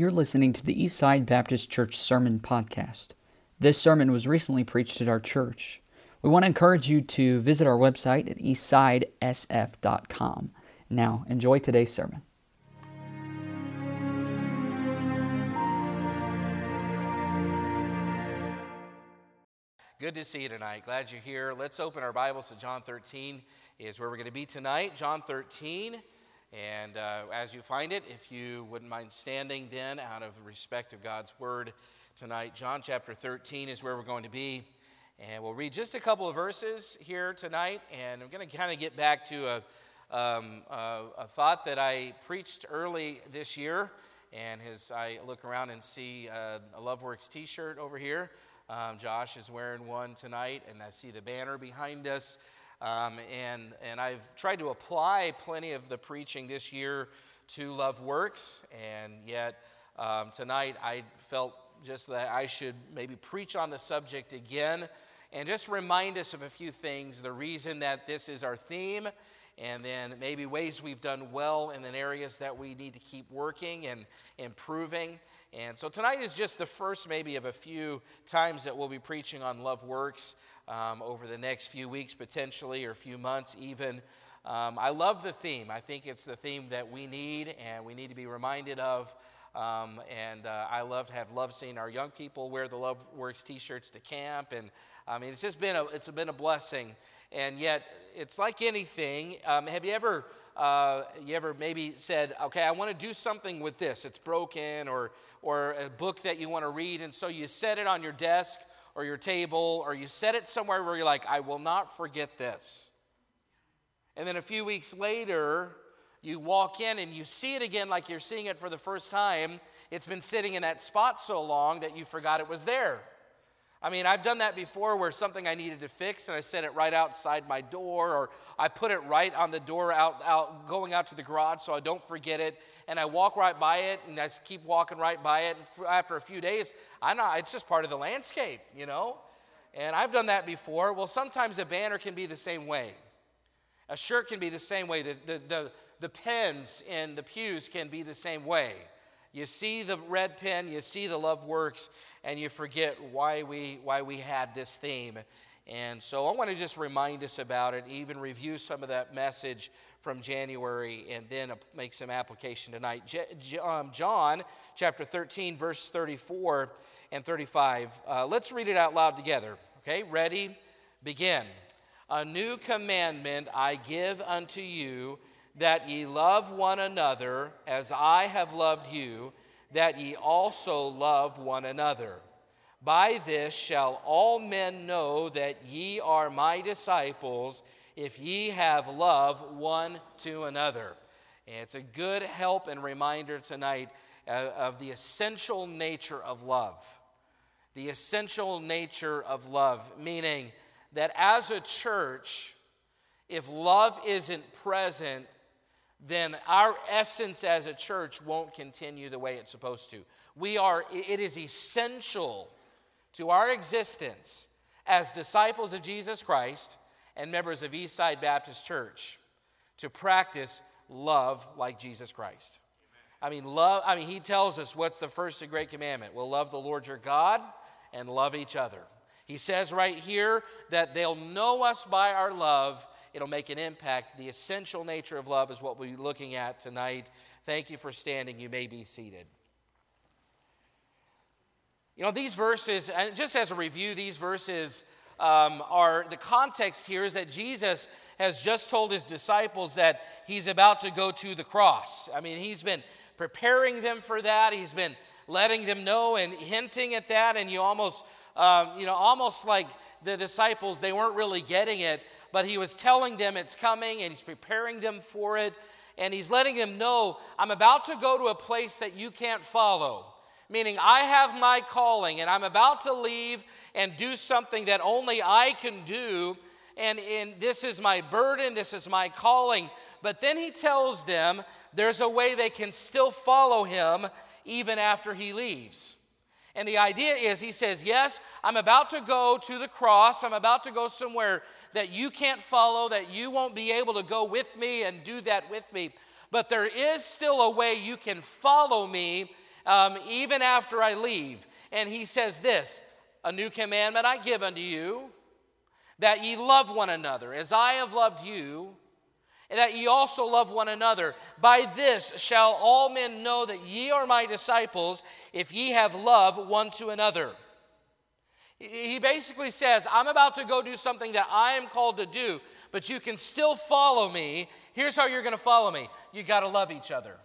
You're listening to the Eastside Baptist Church Sermon Podcast. This sermon was recently preached at our church. We want to encourage you to visit our website at eastsidesf.com. Now, enjoy today's sermon. Good to see you tonight. Glad you're here. Let's open our Bibles to John 13, is where we're going to be tonight. John 13. And uh, as you find it, if you wouldn't mind standing then out of respect of God's word tonight, John chapter 13 is where we're going to be. And we'll read just a couple of verses here tonight. And I'm going to kind of get back to a, um, a, a, thought that I preached early this year. And as I look around and see a, a Loveworks t shirt over here, um, Josh is wearing one tonight, and I see the banner behind us. Um, and, and I've tried to apply plenty of the preaching this year to Love Works, and yet um, tonight I felt just that I should maybe preach on the subject again and just remind us of a few things, the reason that this is our theme, and then maybe ways we've done well and then areas that we need to keep working and improving. And so tonight is just the first, maybe, of a few times that we'll be preaching on Love Works um, over the next few weeks, potentially, or a few months even. Um, I love the theme. I think it's the theme that we need and we need to be reminded of. Um, and uh, I love to have loved seeing our young people wear the Love Works T-shirts to camp, and I mean it's just been a it's been a blessing. And yet it's like anything. Um, have you ever uh, you ever maybe said, okay, I want to do something with this? It's broken, or or a book that you want to read, and so you set it on your desk or your table, or you set it somewhere where you're like, I will not forget this. And then a few weeks later, you walk in and you see it again like you're seeing it for the first time. It's been sitting in that spot so long that you forgot it was there. I mean, I've done that before where something I needed to fix and I set it right outside my door, or I put it right on the door out, out going out to the garage so I don't forget it. And I walk right by it and I keep walking right by it. And after a few days, I know it's just part of the landscape, you know? And I've done that before. Well, sometimes a banner can be the same way. A shirt can be the same way. The, the, the, the pens in the pews can be the same way. You see the red pen, you see the love works, and you forget why we, why we had this theme. And so I want to just remind us about it, even review some of that message from January, and then make some application tonight. Um, John chapter 13, verse 34 and 35. Uh, let's read it out loud together. Okay, ready? Begin. A new commandment I give unto you, that ye love one another as I have loved you that ye also love one another. By this shall all men know that ye are my disciples, if ye have love one to another. And it's a good help and reminder tonight uh, of the essential nature of love. The essential nature of love, meaning that as a church, if love isn't present, then our essence as a church won't continue the way it's supposed to. We are, it is essential to our existence as disciples of Jesus Christ and members of Eastside Baptist Church to practice love like Jesus Christ. I mean, love, I mean, he tells us what's the first and great commandment. We'll love the Lord your God and love each other. He says right here that they'll know us by our love it'll make an impact. The essential nature of love is what we'll be looking at tonight. Thank you for standing. You may be seated. You know, these verses, and just as a review, these verses um, are the context here is that Jesus has just told his disciples that he's about to go to the cross. I mean, he's been preparing them for that. He's been letting them know and hinting at that, and you almost, um, you know, almost like the disciples, they weren't really getting it but he was telling them it's coming and he's preparing them for it. And he's letting them know, I'm about to go to a place that you can't follow. Meaning, I have my calling and I'm about to leave and do something that only I can do. And, this is my burden, this is my calling. But then he tells them there's a way they can still follow him even after he leaves. And the idea is, he says, Yes, I'm about to go to the cross. I'm about to go somewhere that you can't follow, that you won't be able to go with me and do that with me. But there is still a way you can follow me. um, even after I leave. And he says this A new commandment I give unto you, that ye love one another, as I have loved you, and that ye also love one another. By this shall all men know that ye are my disciples, if ye have love one to another. He basically says, I'm about to go do something that I am called to do, but you can still follow me. Here's how you're going to follow me you got to love each other.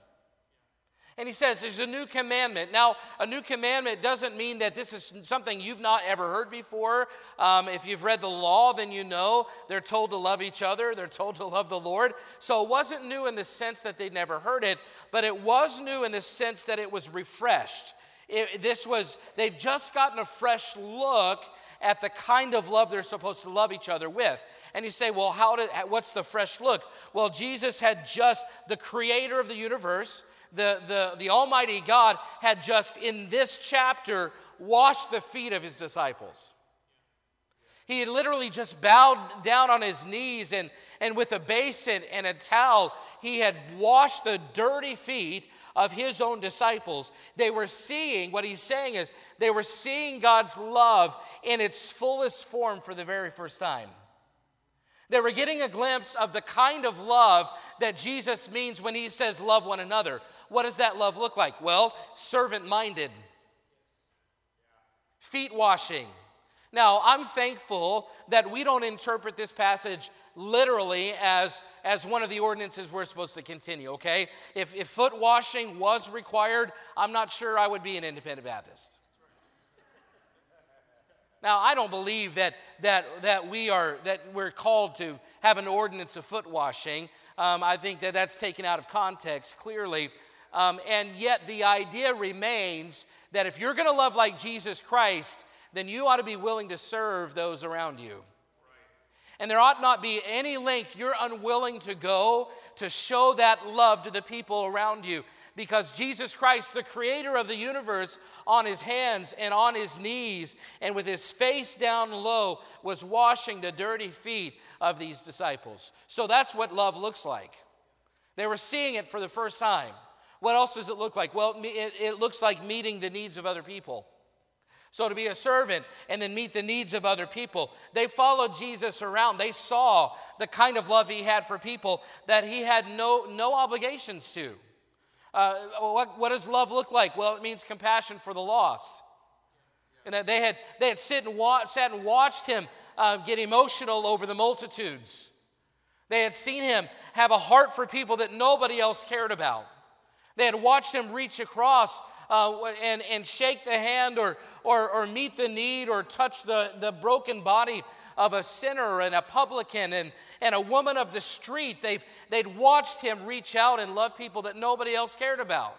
And he says there's a new commandment. Now, a new commandment doesn't mean that this is something you've not ever heard before. Um, if you've read the law, then you know they're told to love each other, they're told to love the Lord. So it wasn't new in the sense that they'd never heard it, but it was new in the sense that it was refreshed. It, this was, they've just gotten a fresh look at the kind of love they're supposed to love each other with. And you say, well, how did, what's the fresh look? Well, Jesus had just, the creator of the universe, the, the, the Almighty God had just in this chapter washed the feet of his disciples. He had literally just bowed down on his knees and, and with a basin and a towel, he had washed the dirty feet of his own disciples. They were seeing, what he's saying is, they were seeing God's love in its fullest form for the very first time. They were getting a glimpse of the kind of love that Jesus means when he says, Love one another. What does that love look like? Well, servant minded, feet washing. Now, I'm thankful that we don't interpret this passage literally as, as one of the ordinances we're supposed to continue, okay? If, if foot washing was required, I'm not sure I would be an independent Baptist. Now, I don't believe that, that, that, we are, that we're called to have an ordinance of foot washing. Um, I think that that's taken out of context clearly. Um, and yet, the idea remains that if you're going to love like Jesus Christ, then you ought to be willing to serve those around you. And there ought not be any length you're unwilling to go to show that love to the people around you. Because Jesus Christ, the creator of the universe, on his hands and on his knees and with his face down low, was washing the dirty feet of these disciples. So that's what love looks like. They were seeing it for the first time. What else does it look like? Well, it, looks like meeting the needs of other people. So, to be a servant and then meet the needs of other people. They followed Jesus around. They saw the kind of love he had for people that he had no, no obligations to. Uh, what, what does love look like? Well, it means compassion for the lost. And that they had, they had sit and watch, sat and watched him uh, get emotional over the multitudes. They had seen him have a heart for people that nobody else cared about. They had watched him reach across uh, and, and shake the hand or, or, or meet the need or touch the, the broken body of a sinner and a publican and, and a woman of the street. They've, they'd watched him reach out and love people that nobody else cared about.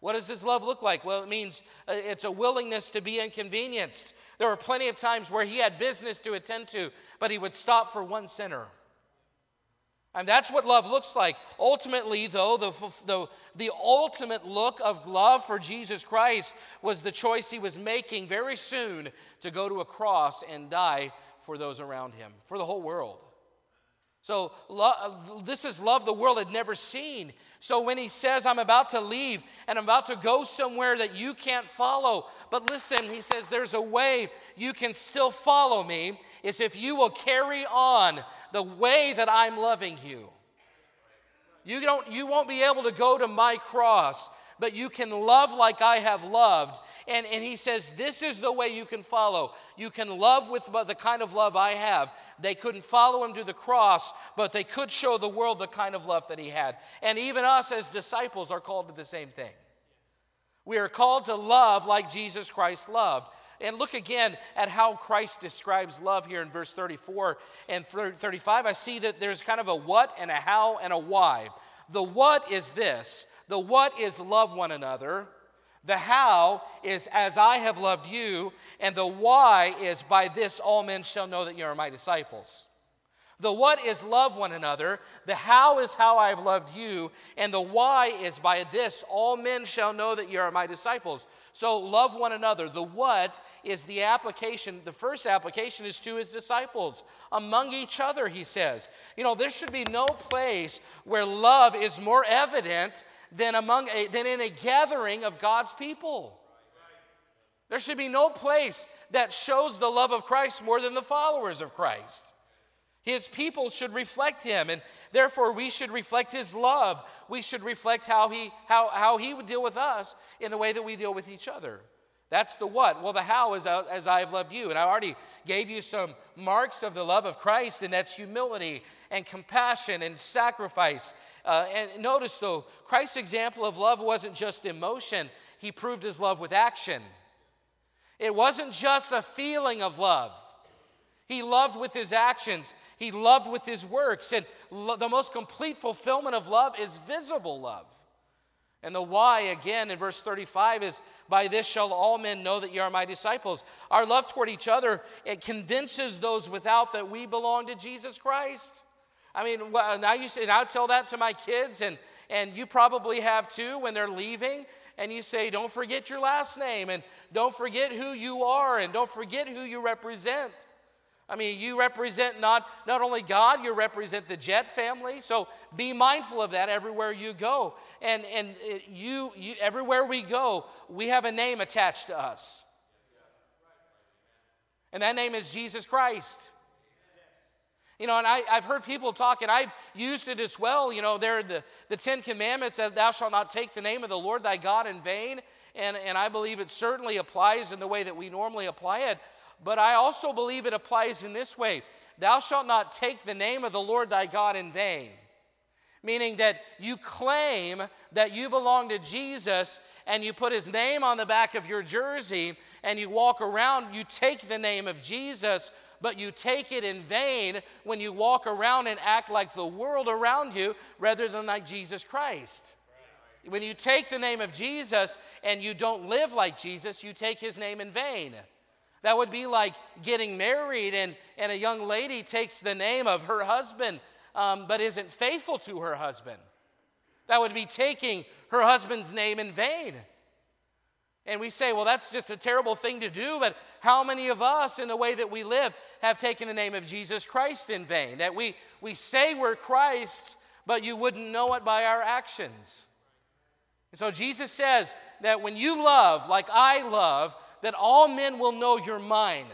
What does his love look like? Well, it means uh, it's a willingness to be inconvenienced. There were plenty of times where he had business to attend to, but he would stop for one sinner. And that's what love looks like. Ultimately, though, the, the, the ultimate look of love for Jesus Christ was the choice he was making very soon to go to a cross and die for those around him, for the whole world. So, this is love the world had never seen. So, when he says, I'm about to leave and I'm about to go somewhere that you can't follow, but listen, he says, there's a way you can still follow me, is if you will carry on the way that I'm loving you. You, don't, you won't be able to go to my cross, but you can love like I have loved. And, and he says, This is the way you can follow. You can love with the kind of love I have. They couldn't follow him to the cross, but they could show the world the kind of love that he had. And even us as disciples are called to the same thing. We are called to love like Jesus Christ loved. And look again at how Christ describes love here in verse 34 and 35. I see that there's kind of a what and a how and a why. The what is this the what is love one another. The how is as I have loved you. And the why is by this all men shall know that you are my disciples. The what is love one another, the how is how I have loved you, and the why is by this all men shall know that you are my disciples. So love one another. The what is the application. The first application is to his disciples, among each other, he says. You know, there should be no place where love is more evident than among a, than in a gathering of God's people. There should be no place that shows the love of Christ more than the followers of Christ. His people should reflect him, and therefore we should reflect his love. We should reflect how he, how, how he would deal with us in the way that we deal with each other. That's the what. Well, the how is uh, as I have loved you. And I already gave you some marks of the love of Christ, and that's humility and compassion and sacrifice. Uh, and notice, though, Christ's example of love wasn't just emotion, he proved his love with action. It wasn't just a feeling of love. He loved with his actions, he loved with his works. And lo- the most complete fulfillment of love is visible love. And the why, again, in verse 35 is by this shall all men know that you are my disciples. Our love toward each other, it convinces those without that we belong to Jesus Christ. I mean, well, now you say, and I tell that to my kids, and, and you probably have too when they're leaving. And you say, don't forget your last name, and don't forget who you are, and don't forget who you represent. I mean, you represent not, not only God, you represent the Jet family. So be mindful of that everywhere you go. And, and you, you, everywhere we go, we have a name attached to us. And that name is Jesus Christ. You know, and I, have heard people talk, and I've used it as well. You know, there are the, the Ten Commandments that thou shalt not take the name of the Lord thy God in vain. And, and I believe it certainly applies in the way that we normally apply it. But I also believe it applies in this way Thou shalt not take the name of the Lord thy God in vain. Meaning that you claim that you belong to Jesus and you put his name on the back of your jersey and you walk around, you take the name of Jesus, but you take it in vain when you walk around and act like the world around you rather than like Jesus Christ. When you take the name of Jesus and you don't live like Jesus, you take his name in vain. That would be like getting married and, and a young lady takes the name of her husband um, but isn't faithful to her husband. That would be taking her husband's name in vain. And we say, well, that's just a terrible thing to do, but how many of us, in the way that we live, have taken the name of Jesus Christ in vain? That we, we say we're Christ, but you wouldn't know it by our actions. And so Jesus says that when you love like I love, that all men will know you're mine.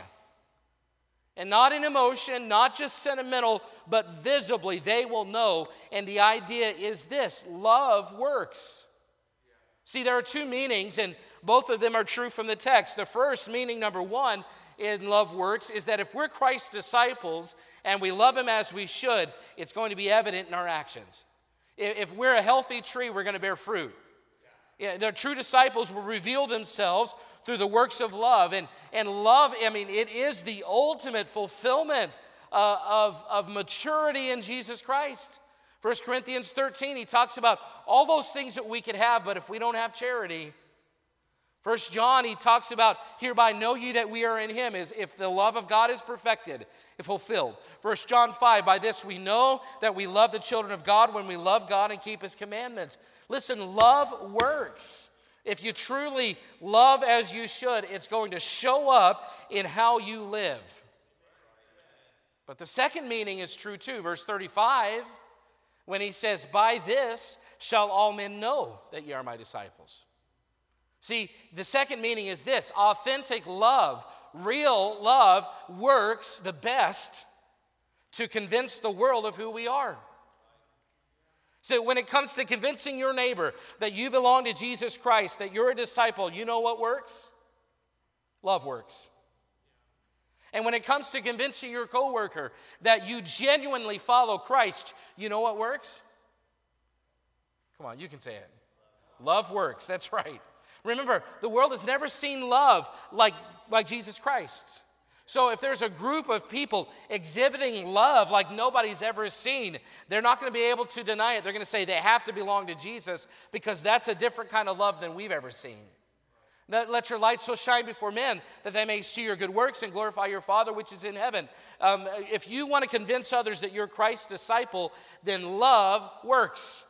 And not in emotion, not just sentimental, but visibly they will know. And the idea is this love works. See, there are two meanings, and both of them are true from the text. The first meaning, number one, in love works, is that if we're Christ's disciples and we love him as we should, it's going to be evident in our actions. If we're a healthy tree, we're going to bear fruit. Yeah, the true disciples will reveal themselves through the works of love. And, and love, I mean, it is the ultimate fulfillment uh, of, of maturity in Jesus Christ. 1 Corinthians 13, he talks about all those things that we could have, but if we don't have charity, First John, he talks about, hereby know you that we are in him, is if the love of God is perfected, if fulfilled. First John 5, by this we know that we love the children of God when we love God and keep his commandments. Listen, love works. If you truly love as you should, it's going to show up in how you live. But the second meaning is true too. Verse 35, when he says, By this shall all men know that ye are my disciples. See, the second meaning is this authentic love, real love, works the best to convince the world of who we are. So, when it comes to convincing your neighbor that you belong to Jesus Christ, that you're a disciple, you know what works? Love works. And when it comes to convincing your coworker that you genuinely follow Christ, you know what works? Come on, you can say it. Love works. That's right. Remember, the world has never seen love like, like Jesus Christ. So if there's a group of people exhibiting love like nobody's ever seen, they're not going to be able to deny it. They're going to say they have to belong to Jesus because that's a different kind of love than we've ever seen. Let your light so shine before men that they may see your good works and glorify your Father which is in heaven. Um, if you want to convince others that you're Christ's disciple, then love works.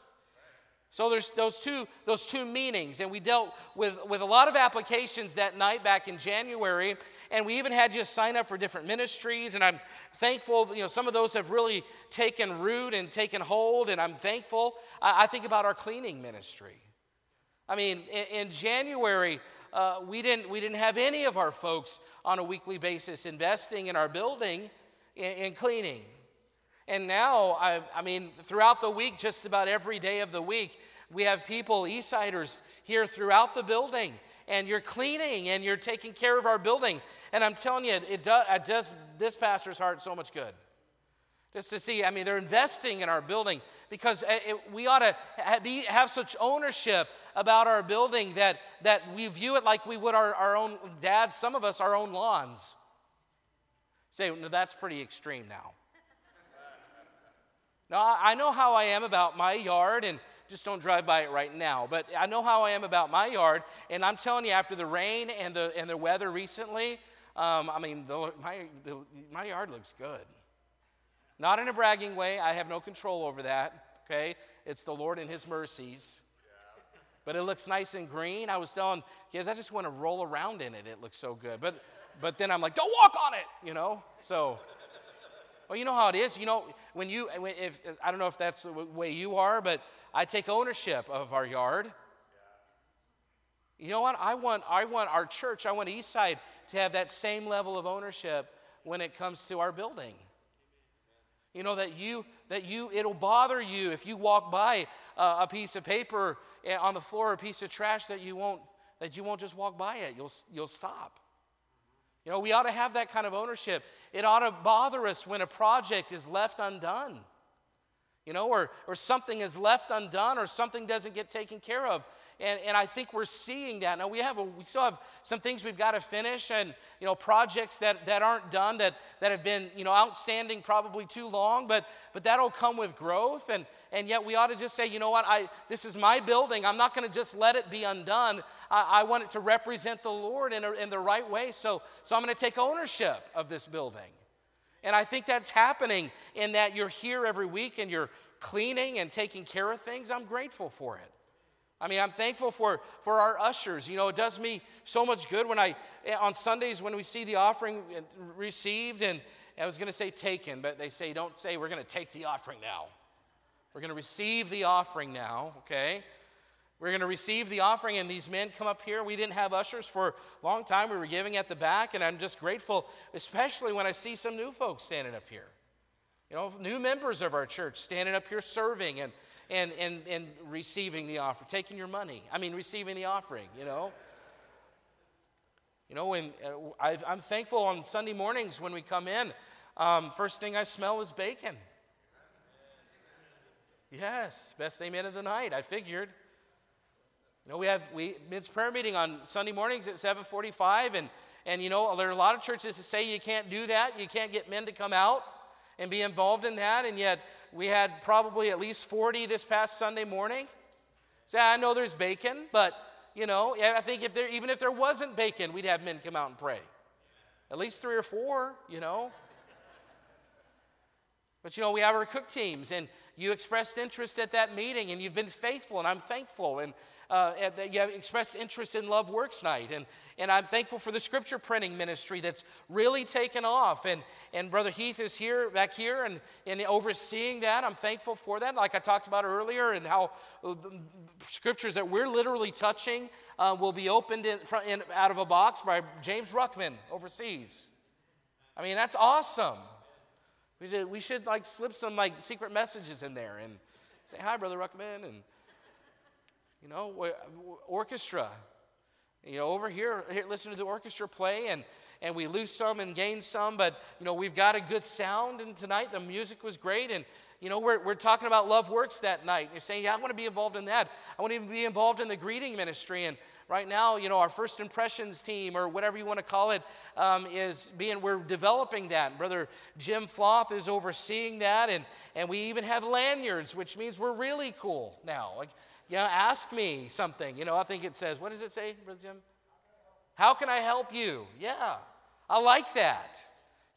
So there's those two, those two meanings, and we dealt with, with a lot of applications that night back in January, and we even had you sign up for different ministries, and I'm thankful, you know, some of those have really taken root and taken hold, and I'm thankful. I, I think about our cleaning ministry. I mean, in, in January, uh, we, didn't, we didn't have any of our folks on a weekly basis investing in our building in, in cleaning. And now, I, I, mean, throughout the week, just about every day of the week, we have people, Eastsiders, here throughout the building. And you're cleaning and you're taking care of our building. And I'm telling you, it does, it does this pastor's heart so much good. Just to see, I mean, they're investing in our building because eh, it, we ought to have such ownership about our building that, that we view it like we would our, our own dads, some of us, our own lawns. Say, no, that's pretty extreme now. Now, I know how I am about my yard, and just don't drive by it right now. But I know how I am about my yard, and I'm telling you, after the rain and the, and the weather recently, um, I mean, the, my, the, my yard looks good. Not in a bragging way, I have no control over that, okay? It's the Lord and His mercies but it looks nice and green. I was telling kids, I just want to roll around in it. It looks so good. But, but then I'm like, don't walk on it, you know? So, well, you know how it is. You know, when you, if, I don't know if that's the way you are, but I take ownership of our yard. You know what? I want, I want our church, I want Eastside to have that same level of ownership when it comes to our building. You know that you that you it'll bother you if you walk by uh, a piece of paper eh, on the floor, a piece of trash that you won't that you won't just walk by it. You'll you'll stop. You know, we ought to have that kind of ownership. It ought to bother us when a project is left undone. You know, or, or something is left undone or something doesn't get taken care of. And, and I think we're seeing that. Now we have a, we still have some things we've got to finish and you know projects that, that aren't done that, that have been you know outstanding probably too long, but but that'll come with growth. And and yet we ought to just say, you know what, I this is my building. I'm not going to just let it be undone. I, I, want it to represent the Lord in, a, in the right way. So so I'm going to take ownership of this building. And I think that's happening in that you're here every week and you're cleaning and taking care of things. I'm grateful for it. I mean, I'm thankful for, for our ushers. You know, it does me so much good when I, eh, on Sundays, when we see the offering received, and I was going to say taken, but they say, don't say we're going to take the offering now. We're going to receive the offering now, okay? We're going to receive the offering, and these men come up here. We didn't have ushers for a long time. We were giving at the back, and I'm just grateful, especially when I see some new folks standing up here. You know, new members of our church standing up here serving and and, and, and receiving the offer, taking your money. I mean, receiving the offering, you know. You know, when uh, i am thankful on Sunday mornings when we come in, um, first thing I smell is bacon. Yes, best amen of the night. I figured. You know, we have we men's prayer meeting on Sunday mornings at 7:45, and and you know there are a lot of churches that say you can't do that. You can't get men to come out and be involved in that, and yet we had probably at least 40 this past Sunday morning. So I know there's bacon, but you know, I think if there even if there wasn't bacon, we'd have men come out and pray. At least three or four, you know. But you know, we have our cook teams, and you expressed interest at that meeting, and you've been faithful, and I'm thankful. And uh, that you have expressed interest in Love Works Night. And, and I'm thankful for the scripture printing ministry that's really taken off. And, and Brother Heath is here, back here, and, and overseeing that. I'm thankful for that, like I talked about earlier, and how uh, scriptures that we're literally touching uh, will be opened in, in, out of a box by James Ruckman overseas. I mean, that's awesome. We should, we should like slip some like secret messages in there and say, hi, Brother Ruckman, and you know, orchestra. You know, over here, here, listen to the orchestra play, and, and we lose some and gain some, but, you know, we've got a good sound, and tonight the music was great, and, you know, we're, we're talking about Love Works that night. And you're saying, yeah, I want to be involved in that. I want to even be involved in the greeting ministry, and right now, you know, our first impressions team, or whatever you want to call it, um, is being, we're developing that. Brother Jim Floth is overseeing that, and, and we even have lanyards, which means we're really cool now. Like, you know, ask me something. You know, I think it says, what does it say, Brother Jim? How can I help you? Yeah, I like that.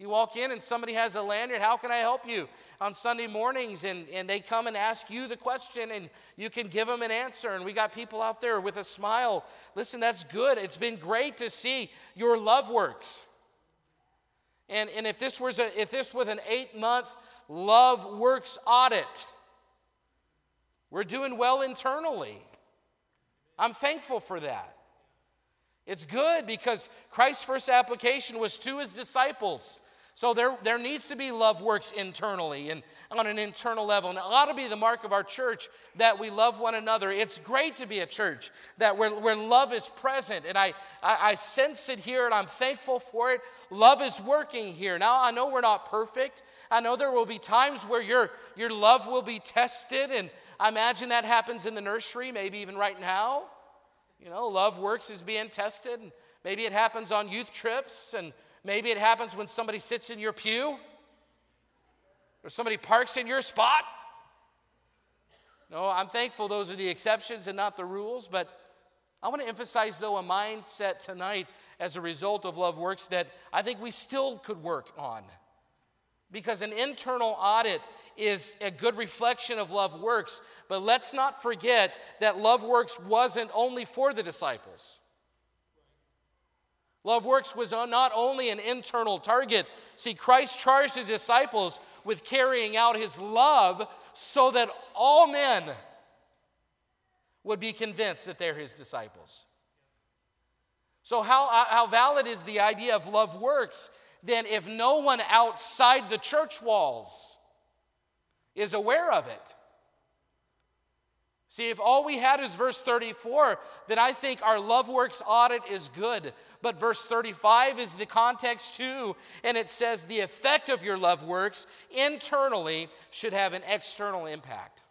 You walk in and somebody has a lanyard, how can I help you? On Sunday mornings, and, and they come and ask you the question, and you can give them an answer. And we got people out there with a smile. Listen, that's good. It's been great to see your love works. And, and if this was a, if this was an eight month love works audit, we're doing well internally. I'm thankful for that. It's good because Christ's first application was to his disciples. So there, there needs to be love works internally and on an internal level. And it ought to be the mark of our church that we love one another. It's great to be a church that where, where love is present. And I, I, I sense it here and I'm thankful for it. Love is working here. Now I know we're not perfect. I know there will be times where your, your love will be tested. And I imagine that happens in the nursery, maybe even right now. You know, love works is being tested. Maybe it happens on youth trips and Maybe it happens when somebody sits in your pew or somebody parks in your spot. No, I'm thankful those are the exceptions and not the rules, but I want to emphasize, though, a mindset tonight as a result of Love Works that I think we still could work on. Because an internal audit is a good reflection of Love Works, but let's not forget that Love Works wasn't only for the disciples. Love Works was not only an internal target. See, Christ charged his disciples with carrying out his love so that all men would be convinced that they're his disciples. So, how, uh, how valid is the idea of love works then if no one outside the church walls is aware of it? See, if all we had is verse 34, then I think our love works audit is good. But verse 35 is the context too, and it says the effect of your love works internally should have an external impact.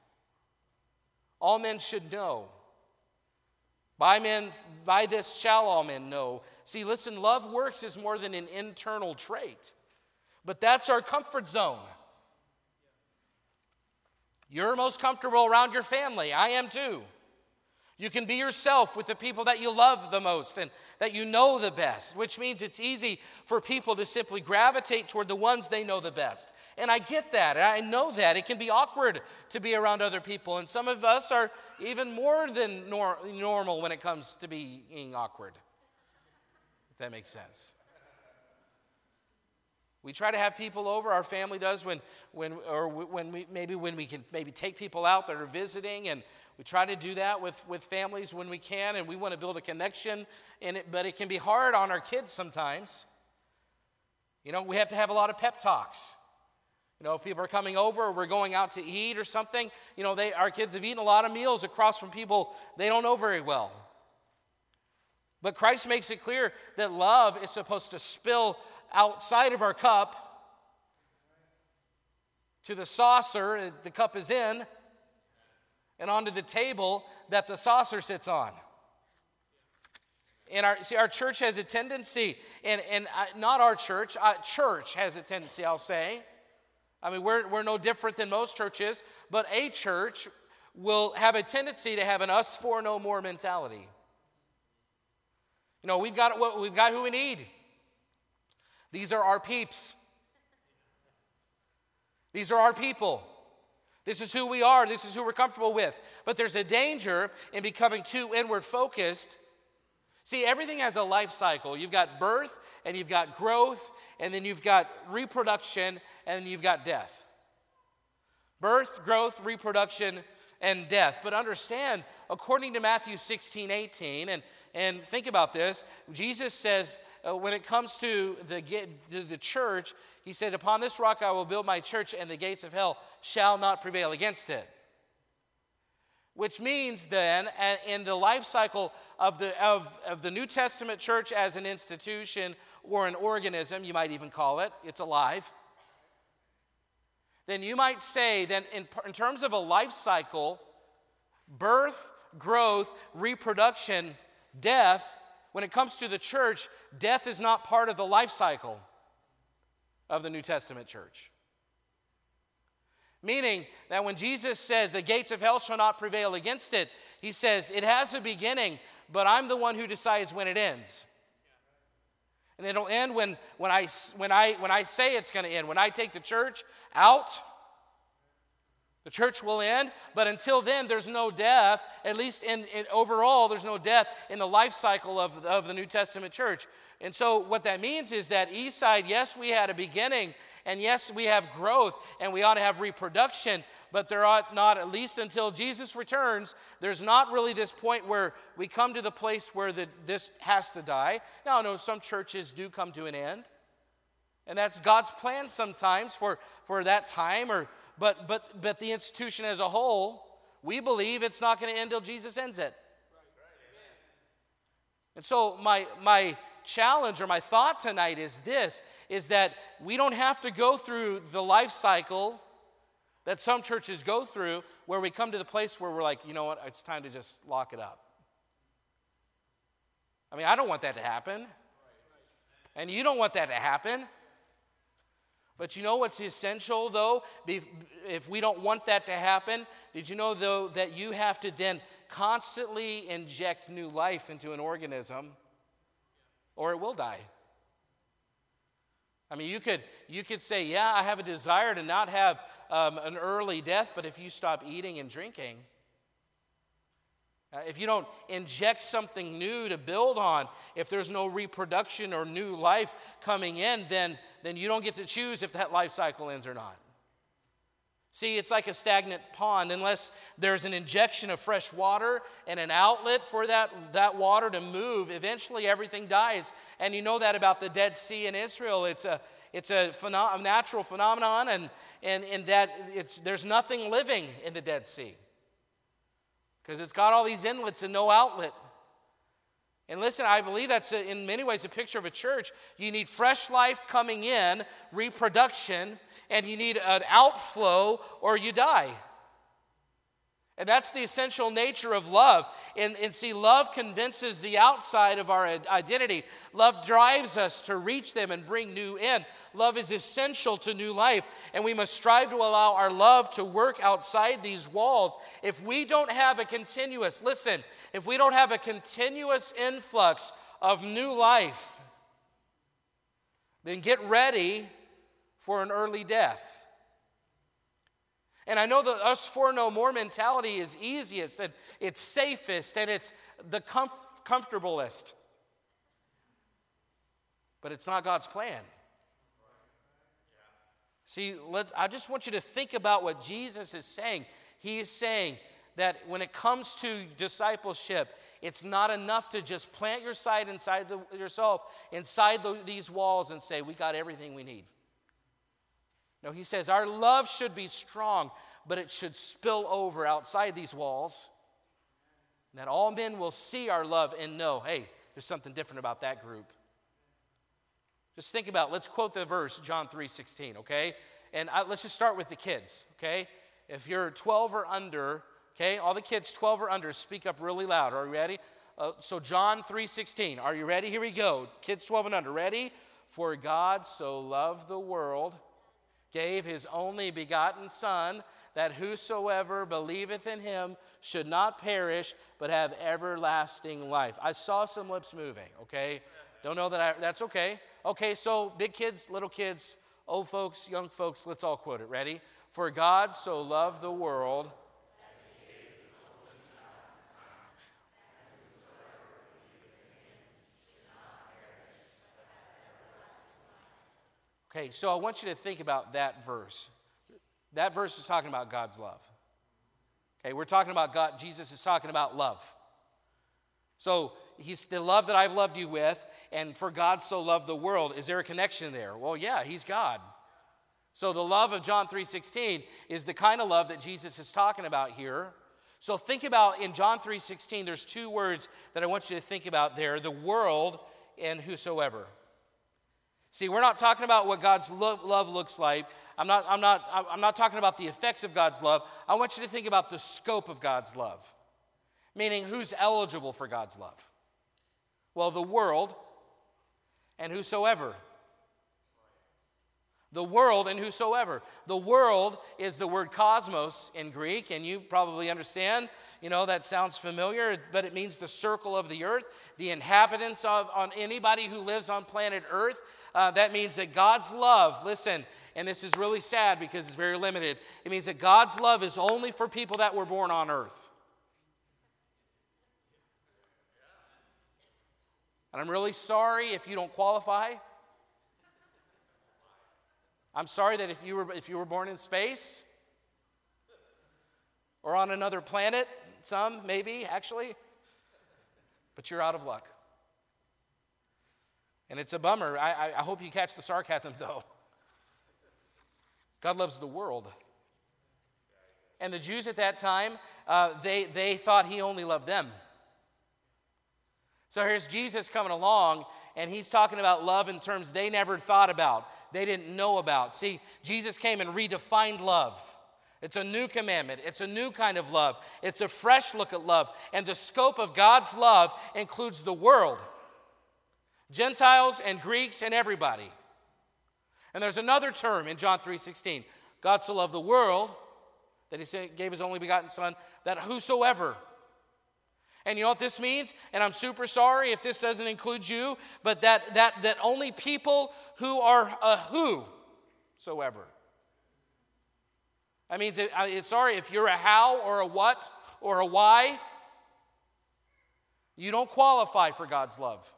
All men should know. By men, by this shall all men know. See, listen, love works is more than an internal trait, but that's our comfort zone. You're most comfortable around your family. I am too. You can be yourself with the people that you love the most and that you know the best, which means it's easy for people to simply gravitate toward the ones they know the best. And I get that. And I know that. It can be awkward to be around other people. And some of us are even more than nor- normal when it comes to being awkward, if that makes sense. We try to have people over, our family does, when, when, or when we, maybe when we can maybe take people out that are visiting, and we try to do that with, with families when we can, and we want to build a connection, in it, but it can be hard on our kids sometimes. You know, we have to have a lot of pep talks. You know, if people are coming over or we're going out to eat or something, you know, they, our kids have eaten a lot of meals across from people they don't know very well. But Christ makes it clear that love is supposed to spill outside of our cup to the saucer the cup is in and onto the table that the saucer sits on. And our, see, our church has a tendency, and, and not our church, uh, church has a tendency, I'll say. I mean, we're, we're no different than most churches, but a church will have a tendency to have an us for no more mentality. You know, we've got, we've got who we need. These are our peeps. These are our people. This is who we are. This is who we're comfortable with. But there's a danger in becoming too inward focused. See, everything has a life cycle. You've got birth, and you've got growth, and then you've got reproduction, and then you've got death. Birth, growth, reproduction, and death. But understand, according to Matthew 16, 18, and, and think about this, Jesus says uh, when it comes to the, the, the church, he said, Upon this rock I will build my church, and the gates of hell shall not prevail against it. Which means then, in the life cycle of the, of, of the New Testament church as an institution or an organism, you might even call it, it's alive, then you might say that in, in terms of a life cycle, birth, growth, reproduction, death, when it comes to the church, death is not part of the life cycle of the New Testament church. Meaning that when Jesus says the gates of hell shall not prevail against it, he says it has a beginning, but I'm the one who decides when it ends. And it'll end when, when, I, when, I, when I say it's going to end. When I take the church out, the church will end. But until then, there's no death. At least in, in overall, there's no death in the life cycle of, of the New Testament church. And so, what that means is that East Side, yes, we had a beginning, and yes, we have growth, and we ought to have reproduction, but there ought not, at least until Jesus returns, there's not really this point where we come to the place where the, this has to die. Now, I know some churches do come to an end, and that's God's plan sometimes for, for that time, or, but, but, but the institution as a whole, we believe it's not going to end until Jesus ends it. And so, my, my challenge or my thought tonight is this is that we don't have to go through the life cycle that some churches go through where we come to the place where we're like, you know what, it's time to just lock it up. I mean, I don't want that to happen. And you don't want that to happen. But you know what's essential, though? If we don't want that to happen, did you know, though, that you have to then constantly inject new life into an organism or it will die? I mean, you could, you could say, Yeah, I have a desire to not have um, an early death, but if you stop eating and drinking, uh, if you don't inject something new to build on, if there's no reproduction or new life coming in, then, then you don't get to choose if that life cycle ends or not. See, it's like a stagnant pond. Unless there's an injection of fresh water and an outlet for that, that water to move, eventually everything dies. And you know that about the Dead Sea in Israel. It's a, it's a, a natural phenomenon, and, and, and that it's, there's nothing living in the Dead Sea because it's got all these inlets and no outlet. And listen, I believe that's a, in many ways a picture of a church. You need fresh life coming in, reproduction, and you need an outflow or you die. And that's the essential nature of love. And, and, see, love convinces the outside of our identity. Love drives us to reach them and bring new in. Love is essential to new life. And we must strive to allow our love to work outside these walls. If we don't have a continuous, listen, if we don't have a continuous influx of new life, then get ready for an early death. And I know the us for no more mentality is easiest and it's safest and it's the comf- comfortablest. But it's not God's plan. See, let's I just want you to think about what Jesus is saying. He is saying that when it comes to discipleship, it's not enough to just plant your side inside the, yourself inside the, these walls and say, We got everything we need. No, he says our love should be strong, but it should spill over outside these walls. That all men will see our love and know, hey, there's something different about that group. Just think about, let's quote the verse, John 3 16, okay? And I, let's just start with the kids, okay? If you're 12 or under, okay, all the kids 12 or under, speak up really loud. Are you ready? Uh, so John 3 16, are you ready? Here we go. Kids 12 and under, ready? For God so loved the world gave his only begotten Son, that whosoever believeth in him should not perish, but have everlasting life. I saw some lips moving, okay? Don't know that I, that's okay. Okay, so big kids, little kids, old folks, young folks, let's all quote it. Ready? For God so loved the world Okay, so I want you to think about that verse. That verse is talking about God's love. Okay, we're talking about God, Jesus is talking about love. So he's the love that I've loved you with, and for God so loved the world. Is there a connection there? Well, yeah, he's God. So the love of John 3:16 is the kind of love that Jesus is talking about here. So think about in John 3:16 there's two words that I want you to think about there, the world and whosoever. See, we're not talking about what God's love looks like. I'm not, I'm, not, I'm not talking about the effects of God's love. I want you to think about the scope of God's love, meaning who's eligible for God's love? Well, the world and whosoever. The world and whosoever. The world is the word cosmos in Greek, and you probably understand. You know, that sounds familiar, but it means the circle of the earth, the inhabitants of on anybody who lives on planet Earth. Uh, that means that God's love, listen, and this is really sad because it's very limited. It means that God's love is only for people that were born on earth. And I'm really sorry if you don't qualify. I'm sorry that if you were, if you were born in space or on another planet, some maybe actually, but you're out of luck. And it's a bummer. I, I hope you catch the sarcasm though. God loves the world. And the Jews at that time, uh, they, they thought he only loved them. So here's Jesus coming along, and he's talking about love in terms they never thought about they didn't know about. See, Jesus came and redefined love. It's a new commandment. It's a new kind of love. It's a fresh look at love. And the scope of God's love includes the world Gentiles and Greeks and everybody. And there's another term in John 3:16. God so loved the world that he gave his only begotten son that whosoever and you know what this means? And I'm super sorry if this doesn't include you, but that that that only people who are a whosoever. That means, sorry, if you're a how or a what or a why, you don't qualify for God's love.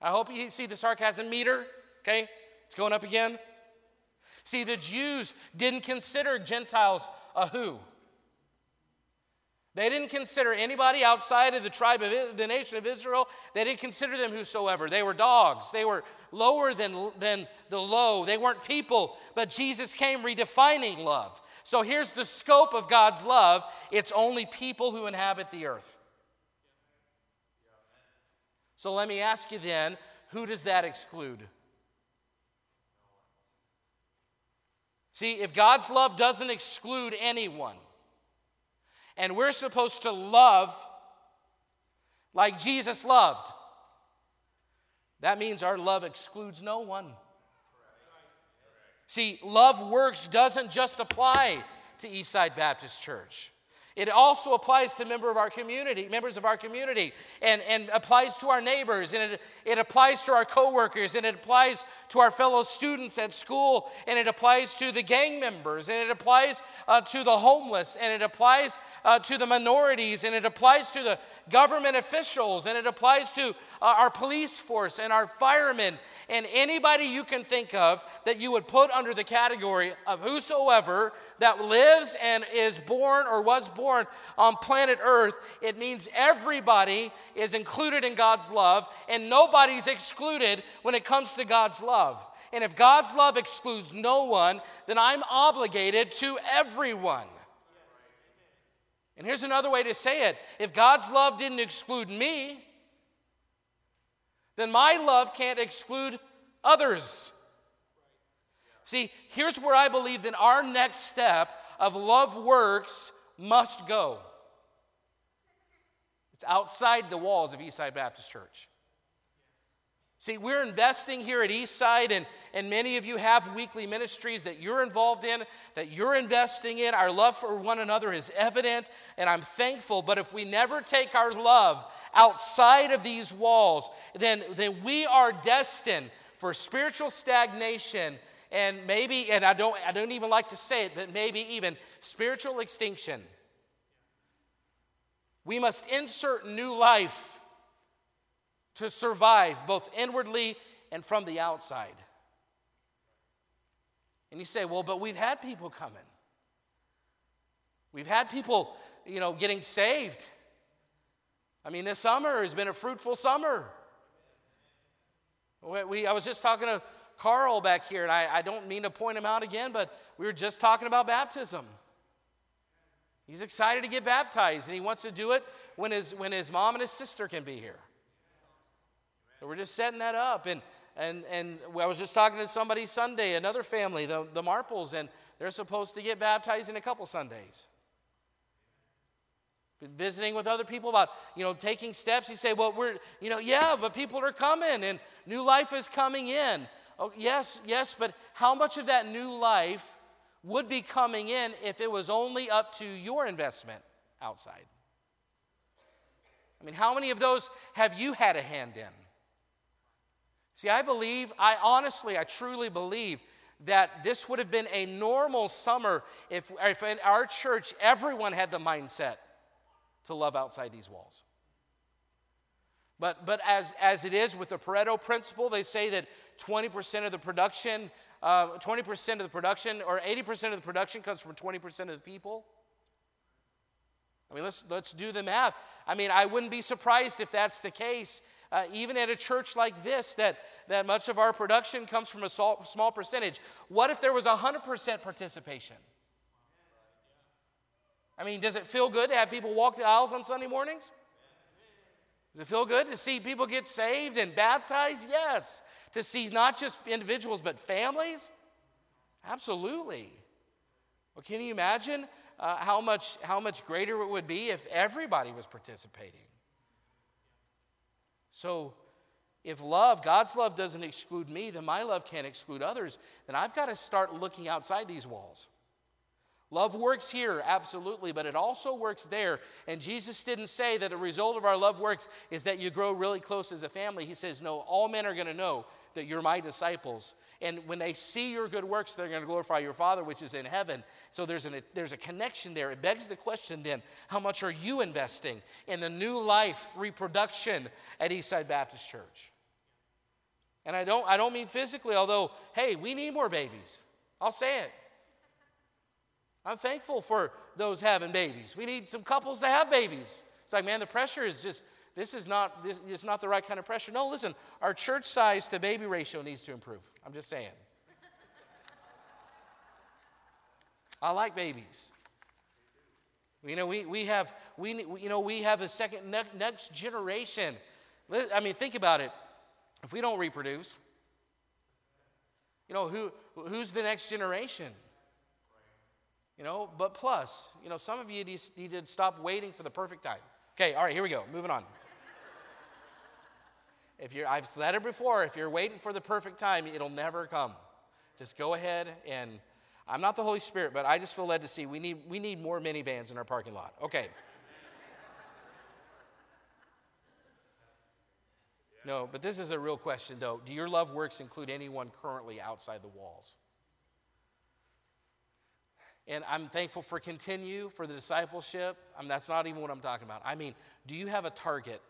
I hope you see the sarcasm meter, okay? It's going up again. See, the Jews didn't consider Gentiles a who. They didn't consider anybody outside of the tribe of the nation of Israel. They didn't consider them whosoever. They were dogs. They were lower than, than the low. They weren't people. But Jesus came redefining love. So here's the scope of God's love it's only people who inhabit the earth. So let me ask you then who does that exclude? See, if God's love doesn't exclude anyone, and we're supposed to love like Jesus loved. That means our love excludes no one. See, love works doesn't just apply to Eastside Baptist Church. It also applies to member of our community, members of our community, and, and applies to our neighbors, and it, it applies to our coworkers, and it applies to our fellow students at school, and it applies to the gang members, and it applies uh, to the homeless, and it applies uh, to the minorities, and it applies to the government officials, and it applies to uh, our police force and our firemen, and anybody you can think of that you would put under the category of whosoever that lives and is born or was born on planet Earth, it means everybody is included in God's love and nobody's excluded when it comes to God's love. And if God's love excludes no one, then I'm obligated to everyone. And here's another way to say it if God's love didn't exclude me, then my love can't exclude others. See, here's where I believe that our next step of love works must go. It's outside the walls of Eastside Baptist Church. See, we're investing here at Eastside, and, and many of you have weekly ministries that you're involved in, that you're investing in. Our love for one another is evident, and I'm thankful. But if we never take our love outside of these walls, then, then we are destined for spiritual stagnation and maybe, and I don't, I don't even like to say it, but maybe even spiritual extinction. We must insert new life to survive both inwardly and from the outside. And you say, well, but we've had people coming. We've had people, you know, getting saved. I mean, this summer has been a fruitful summer. We, I was just talking to Carl back here, and I, I don't mean to point him out again, but we were just talking about baptism. He's excited to get baptized, and he wants to do it when his, when his mom and his sister can be here. We're just setting that up. And, and, and I was just talking to somebody Sunday, another family, the, the Marples, and they're supposed to get baptized in a couple Sundays. Been visiting with other people about, you know, taking steps. You say, well, we're, you know, yeah, but people are coming and new life is coming in. oh, yes, yes, but how much of that new life would be coming in if it was only up to your investment outside? I mean, how many of those have you had a hand in? See, I believe, I honestly, I truly believe that this would have been a normal summer if, if in our church everyone had the mindset to love outside these walls. But, but as, as it is with the Pareto principle, they say that 20% of the production, uh, 20% of the production, or 80% of the production comes from 20% of the people. I mean, let's, let's do the math. I mean, I wouldn't be surprised if that's the case uh, even at a church like this, that, that much of our production comes from a small, percentage. What if there was 100% participation? I mean, does it feel good to have people walk the aisles on Sunday mornings? Does it feel good to see people get saved and baptized? Yes. To see not just individuals, but families? Absolutely. Well, can you imagine uh, how, much, how much greater it would be if everybody was participating? So, if love, God's love doesn't exclude me, then my love can't exclude others. Then I've got to start looking outside these walls. Love works here, absolutely, but it also works there. And Jesus didn't say that the result of our love works is that you grow really close as a family. He says, No, all men are going to know that you're my disciples. And when they see your good works, they're going to glorify your Father, which is in heaven. So there's, an, there's a connection there. It begs the question then how much are you investing in the new life reproduction at Eastside Baptist Church? And I don't, I don't mean physically, although, hey, we need more babies. I'll say it. I'm thankful for those having babies. We need some couples to have babies. It's like, man, the pressure is just this is not this is not the right kind of pressure. No, listen, our church size to baby ratio needs to improve. I'm just saying. I like babies. You know, we, we have we you know we have a second next generation. I mean, think about it. If we don't reproduce, you know who who's the next generation? You know, but plus, you know, some of you need to stop waiting for the perfect time. Okay, all right, here we go. Moving on. If you're, I've said it before, if you're waiting for the perfect time, it'll never come. Just go ahead and I'm not the Holy Spirit, but I just feel led to see we need, we need more minivans in our parking lot. Okay. No, but this is a real question though. Do your love works include anyone currently outside the walls? And I'm thankful for continue, for the discipleship. I mean, that's not even what I'm talking about. I mean, do you have a target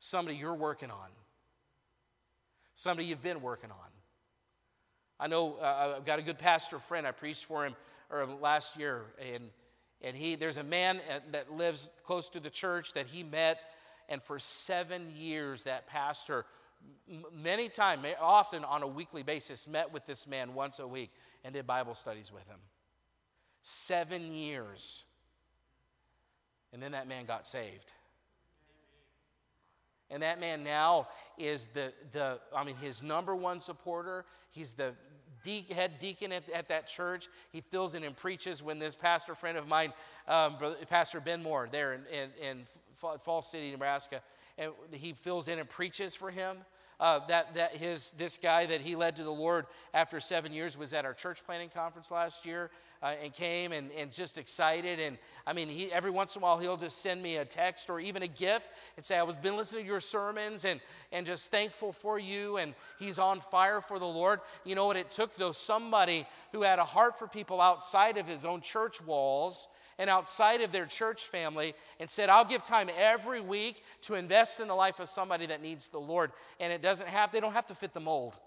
somebody you're working on, somebody you've been working on. I know uh, I've got a good pastor friend. I preached for him or last year, and and he there's a man that lives close to the church that he met, and for seven years that pastor, many times, often on a weekly basis, met with this man once a week and did Bible studies with him. Seven years, and then that man got saved. And that man now is the, the I mean, his number one supporter. He's the de- head deacon at, at, that church. He fills in and preaches when this pastor friend of mine, um, Pastor Ben Moore, there in, in, in Falls City, Nebraska, and he fills in and preaches for him. Uh, that, that his, this guy that he led to the Lord after seven years was at our church planning conference last year uh, and came and, and just excited. And I mean, he, every once in a while, he'll just send me a text or even a gift and say, I was been listening to your sermons and, and just thankful for you. And he's on fire for the Lord. You know what it took, though? Somebody who had a heart for people outside of his own church walls and outside of their church family and said, I'll give time every week to invest in the life of somebody that needs the Lord. And it doesn't have, they don't have to fit the mold.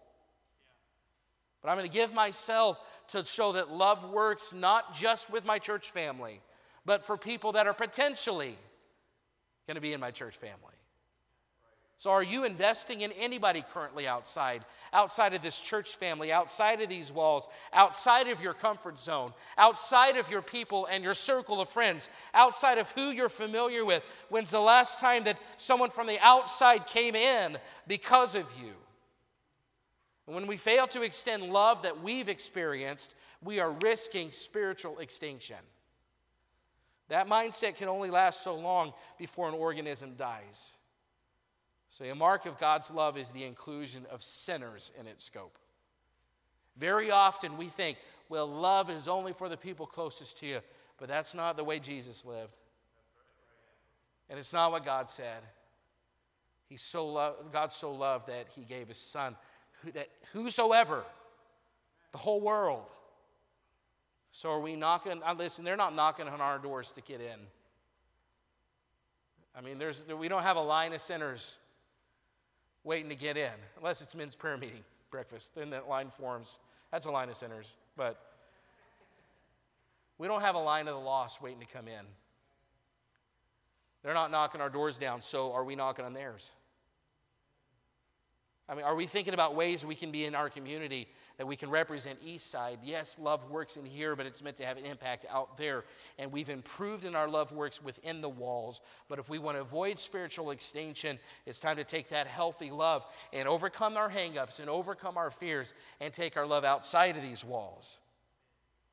But I'm going to give myself to show that love works not just with my church family, but for people that are potentially going to be in my church family. So, are you investing in anybody currently outside, outside of this church family, outside of these walls, outside of your comfort zone, outside of your people and your circle of friends, outside of who you're familiar with? When's the last time that someone from the outside came in because of you? And when we fail to extend love that we've experienced, we are risking spiritual extinction. That mindset can only last so long before an organism dies. So, a mark of God's love is the inclusion of sinners in its scope. Very often we think, well, love is only for the people closest to you, but that's not the way Jesus lived. And it's not what God said. He so loved, God so loved that he gave his son, that whosoever, the whole world. So are we knocking? Listen, they're not knocking on our doors to get in. I mean, there's, we don't have a line of sinners waiting to get in, unless it's men's prayer meeting breakfast. Then that line forms. That's a line of sinners. But we don't have a line of the lost waiting to come in. They're not knocking our doors down, so are we knocking on theirs? I mean, are we thinking about ways we can be in our community that we can represent Eastside? Yes, love works in here, but it's meant to have an impact out there. And we've improved in our love works within the walls. But if we want to avoid spiritual extinction, it's time to take that healthy love and overcome our hangups and overcome our fears and take our love outside of these walls.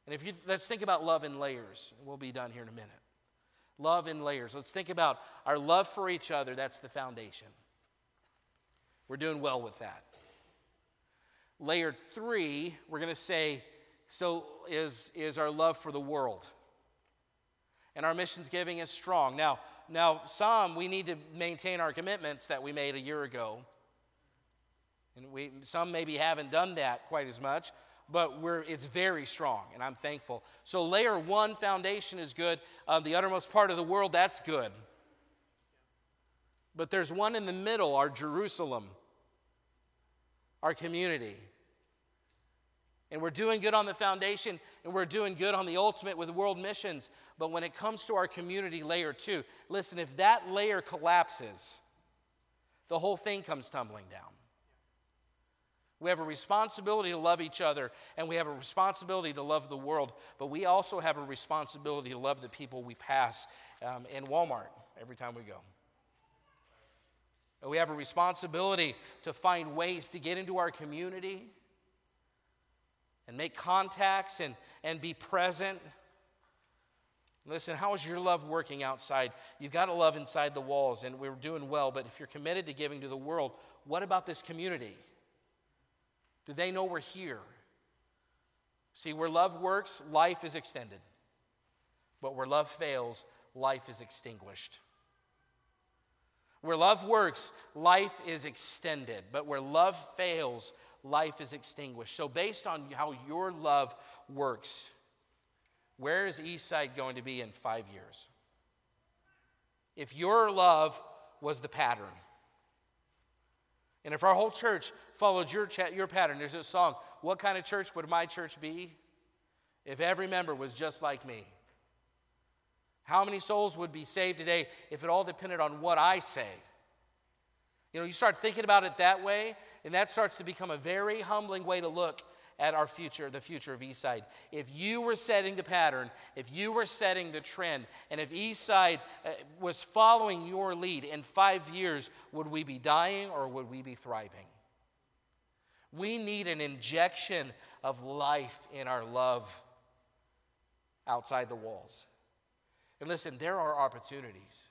And if you let's think about love in layers. We'll be done here in a minute. Love in layers. Let's think about our love for each other. That's the foundation. We're doing well with that. Layer three, we're going to say, so is, is our love for the world. And our missions giving is strong. Now, now, some we need to maintain our commitments that we made a year ago. And we, some maybe haven't done that quite as much, but we're, it's very strong, and I'm thankful. So, layer one foundation is good. Uh, the uttermost part of the world, that's good. But there's one in the middle, our Jerusalem our community. And we're doing good on the foundation and we're doing good on the ultimate with world missions. But when it comes to our community layer two, listen, if that layer collapses, the whole thing comes tumbling down. We have a responsibility to love each other and we have a responsibility to love the world, but we also have a responsibility to love the people we pass um, in Walmart every time we go. We have a responsibility to find ways to get into our community and make contacts and, and be present. Listen, how is your love working outside? You've got to love inside the walls, and we're doing well, but if you're committed to giving to the world, what about this community? Do they know we're here? See, where love works, life is extended. But where love fails, life is extinguished. Where love works, life is extended, but where love fails, life is extinguished. So, based on how your love works, where is Eastside going to be in five years? If your love was the pattern, and if our whole church followed your, cha- your pattern, there's a song, What kind of church would my church be? If every member was just like me. How many souls would be saved today if it all depended on what I say? You know, you start thinking about it that way, and that starts to become a very humbling way to look at our future, the future of Eastside. If you were setting the pattern, if you were setting the trend, and if Eastside uh, was following your lead in five years, would we be dying or would we be thriving? We need an injection of life in our love outside the walls. And listen, there are opportunities.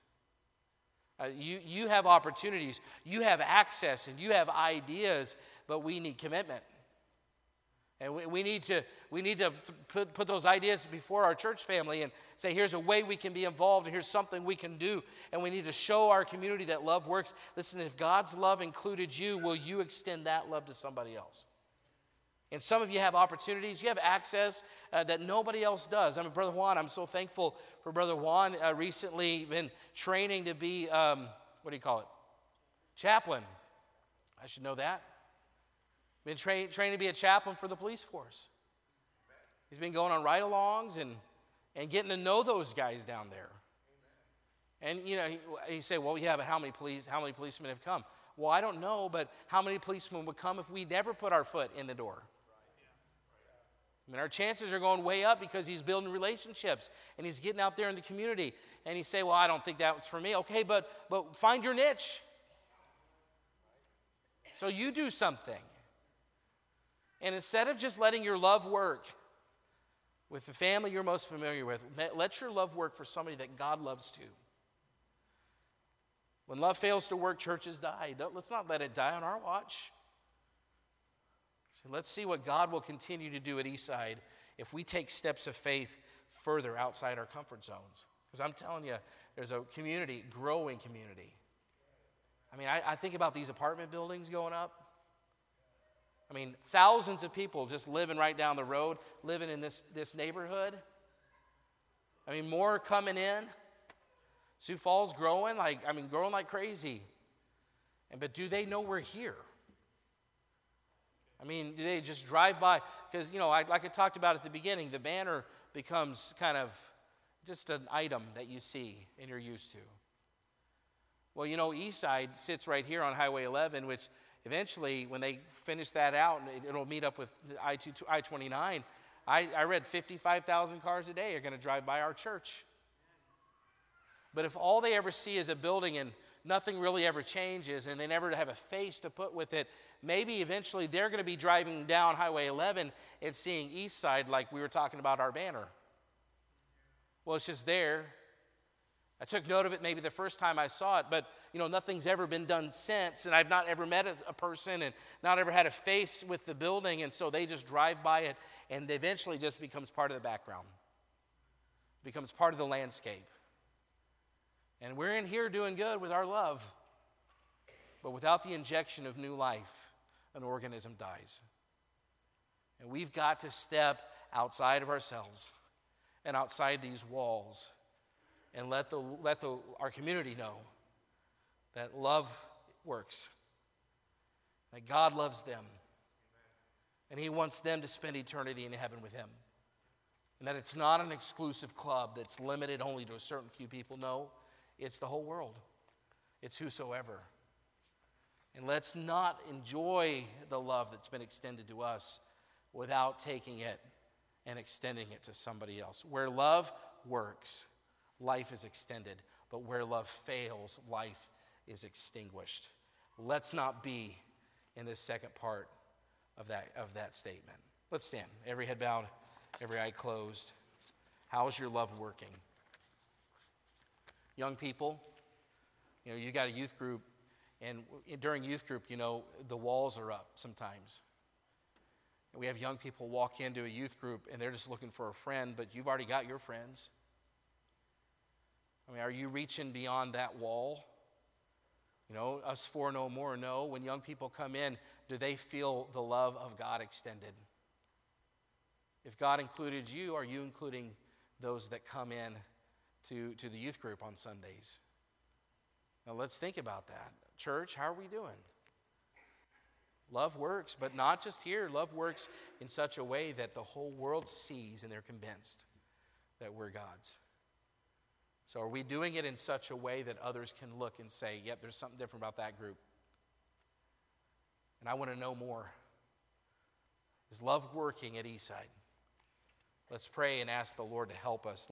Uh, you, you have opportunities, you have access, and you have ideas, but we need commitment. And we, we, need to, we need to put, put those ideas before our church family and say, here's a way we can be involved, and here's something we can do. And we need to show our community that love works. Listen, if God's love included you, will you extend that love to somebody else? And some of you have opportunities, you have access uh, that nobody else does. I mean, Brother Juan, I'm so thankful for Brother Juan. Uh, recently, been training to be, um, what do you call it? Chaplain. I should know that. Been tra- training to be a chaplain for the police force. He's been going on ride alongs and, and getting to know those guys down there. And, you know, he, he say, well, yeah, but how many, police, how many policemen have come? Well, I don't know, but how many policemen would come if we never put our foot in the door? I mean, our chances are going way up because he's building relationships and he's getting out there in the community. And he say, "Well, I don't think that was for me." Okay, but but find your niche. So you do something. And instead of just letting your love work with the family you're most familiar with, let your love work for somebody that God loves too. When love fails to work, churches die. Don't, let's not let it die on our watch. So let's see what God will continue to do at Eastside if we take steps of faith further outside our comfort zones. Because I'm telling you, there's a community, growing community. I mean, I, I think about these apartment buildings going up. I mean, thousands of people just living right down the road, living in this, this neighborhood. I mean, more coming in. Sioux Falls growing like, I mean, growing like crazy. And, but do they know we're here? I mean, do they just drive by? Because, you know, I, like I talked about at the beginning, the banner becomes kind of just an item that you see and you're used to. Well, you know, Eastside sits right here on Highway 11, which eventually, when they finish that out, it'll meet up with I 29. I, I read 55,000 cars a day are going to drive by our church. But if all they ever see is a building and nothing really ever changes and they never have a face to put with it, maybe eventually they're going to be driving down Highway 11 and seeing Eastside like we were talking about our banner. Well, it's just there. I took note of it maybe the first time I saw it, but you know, nothing's ever been done since, and I've not ever met a person and not ever had a face with the building, and so they just drive by it and eventually just becomes part of the background, becomes part of the landscape. And we're in here doing good with our love. But without the injection of new life, an organism dies. And we've got to step outside of ourselves and outside these walls and let, the, let the, our community know that love works, that God loves them, and He wants them to spend eternity in heaven with Him. And that it's not an exclusive club that's limited only to a certain few people. No, it's the whole world, it's whosoever. And let's not enjoy the love that's been extended to us without taking it and extending it to somebody else. Where love works, life is extended. But where love fails, life is extinguished. Let's not be in this second part of that, of that statement. Let's stand. Every head bowed, every eye closed. How is your love working? young people. You know, you got a youth group, and during youth group, you know, the walls are up sometimes. And we have young people walk into a youth group and they're just looking for a friend, but you've already got your friends. I mean, are you reaching beyond that wall? You know, us four no more. No. When young people come in, do they feel the love of God extended? If God included you, are you including those that come in to, to the youth group on Sundays. Now let's think about that. Church, how are we doing? Love works, but not just here. Love works in such a way that the whole world sees and they're convinced that we're God's. So, are we doing it in such a way that others can look and say, yep, there's something different about that group? And I want to know more. Is love working at Eastside? Let's pray and ask the Lord to help us.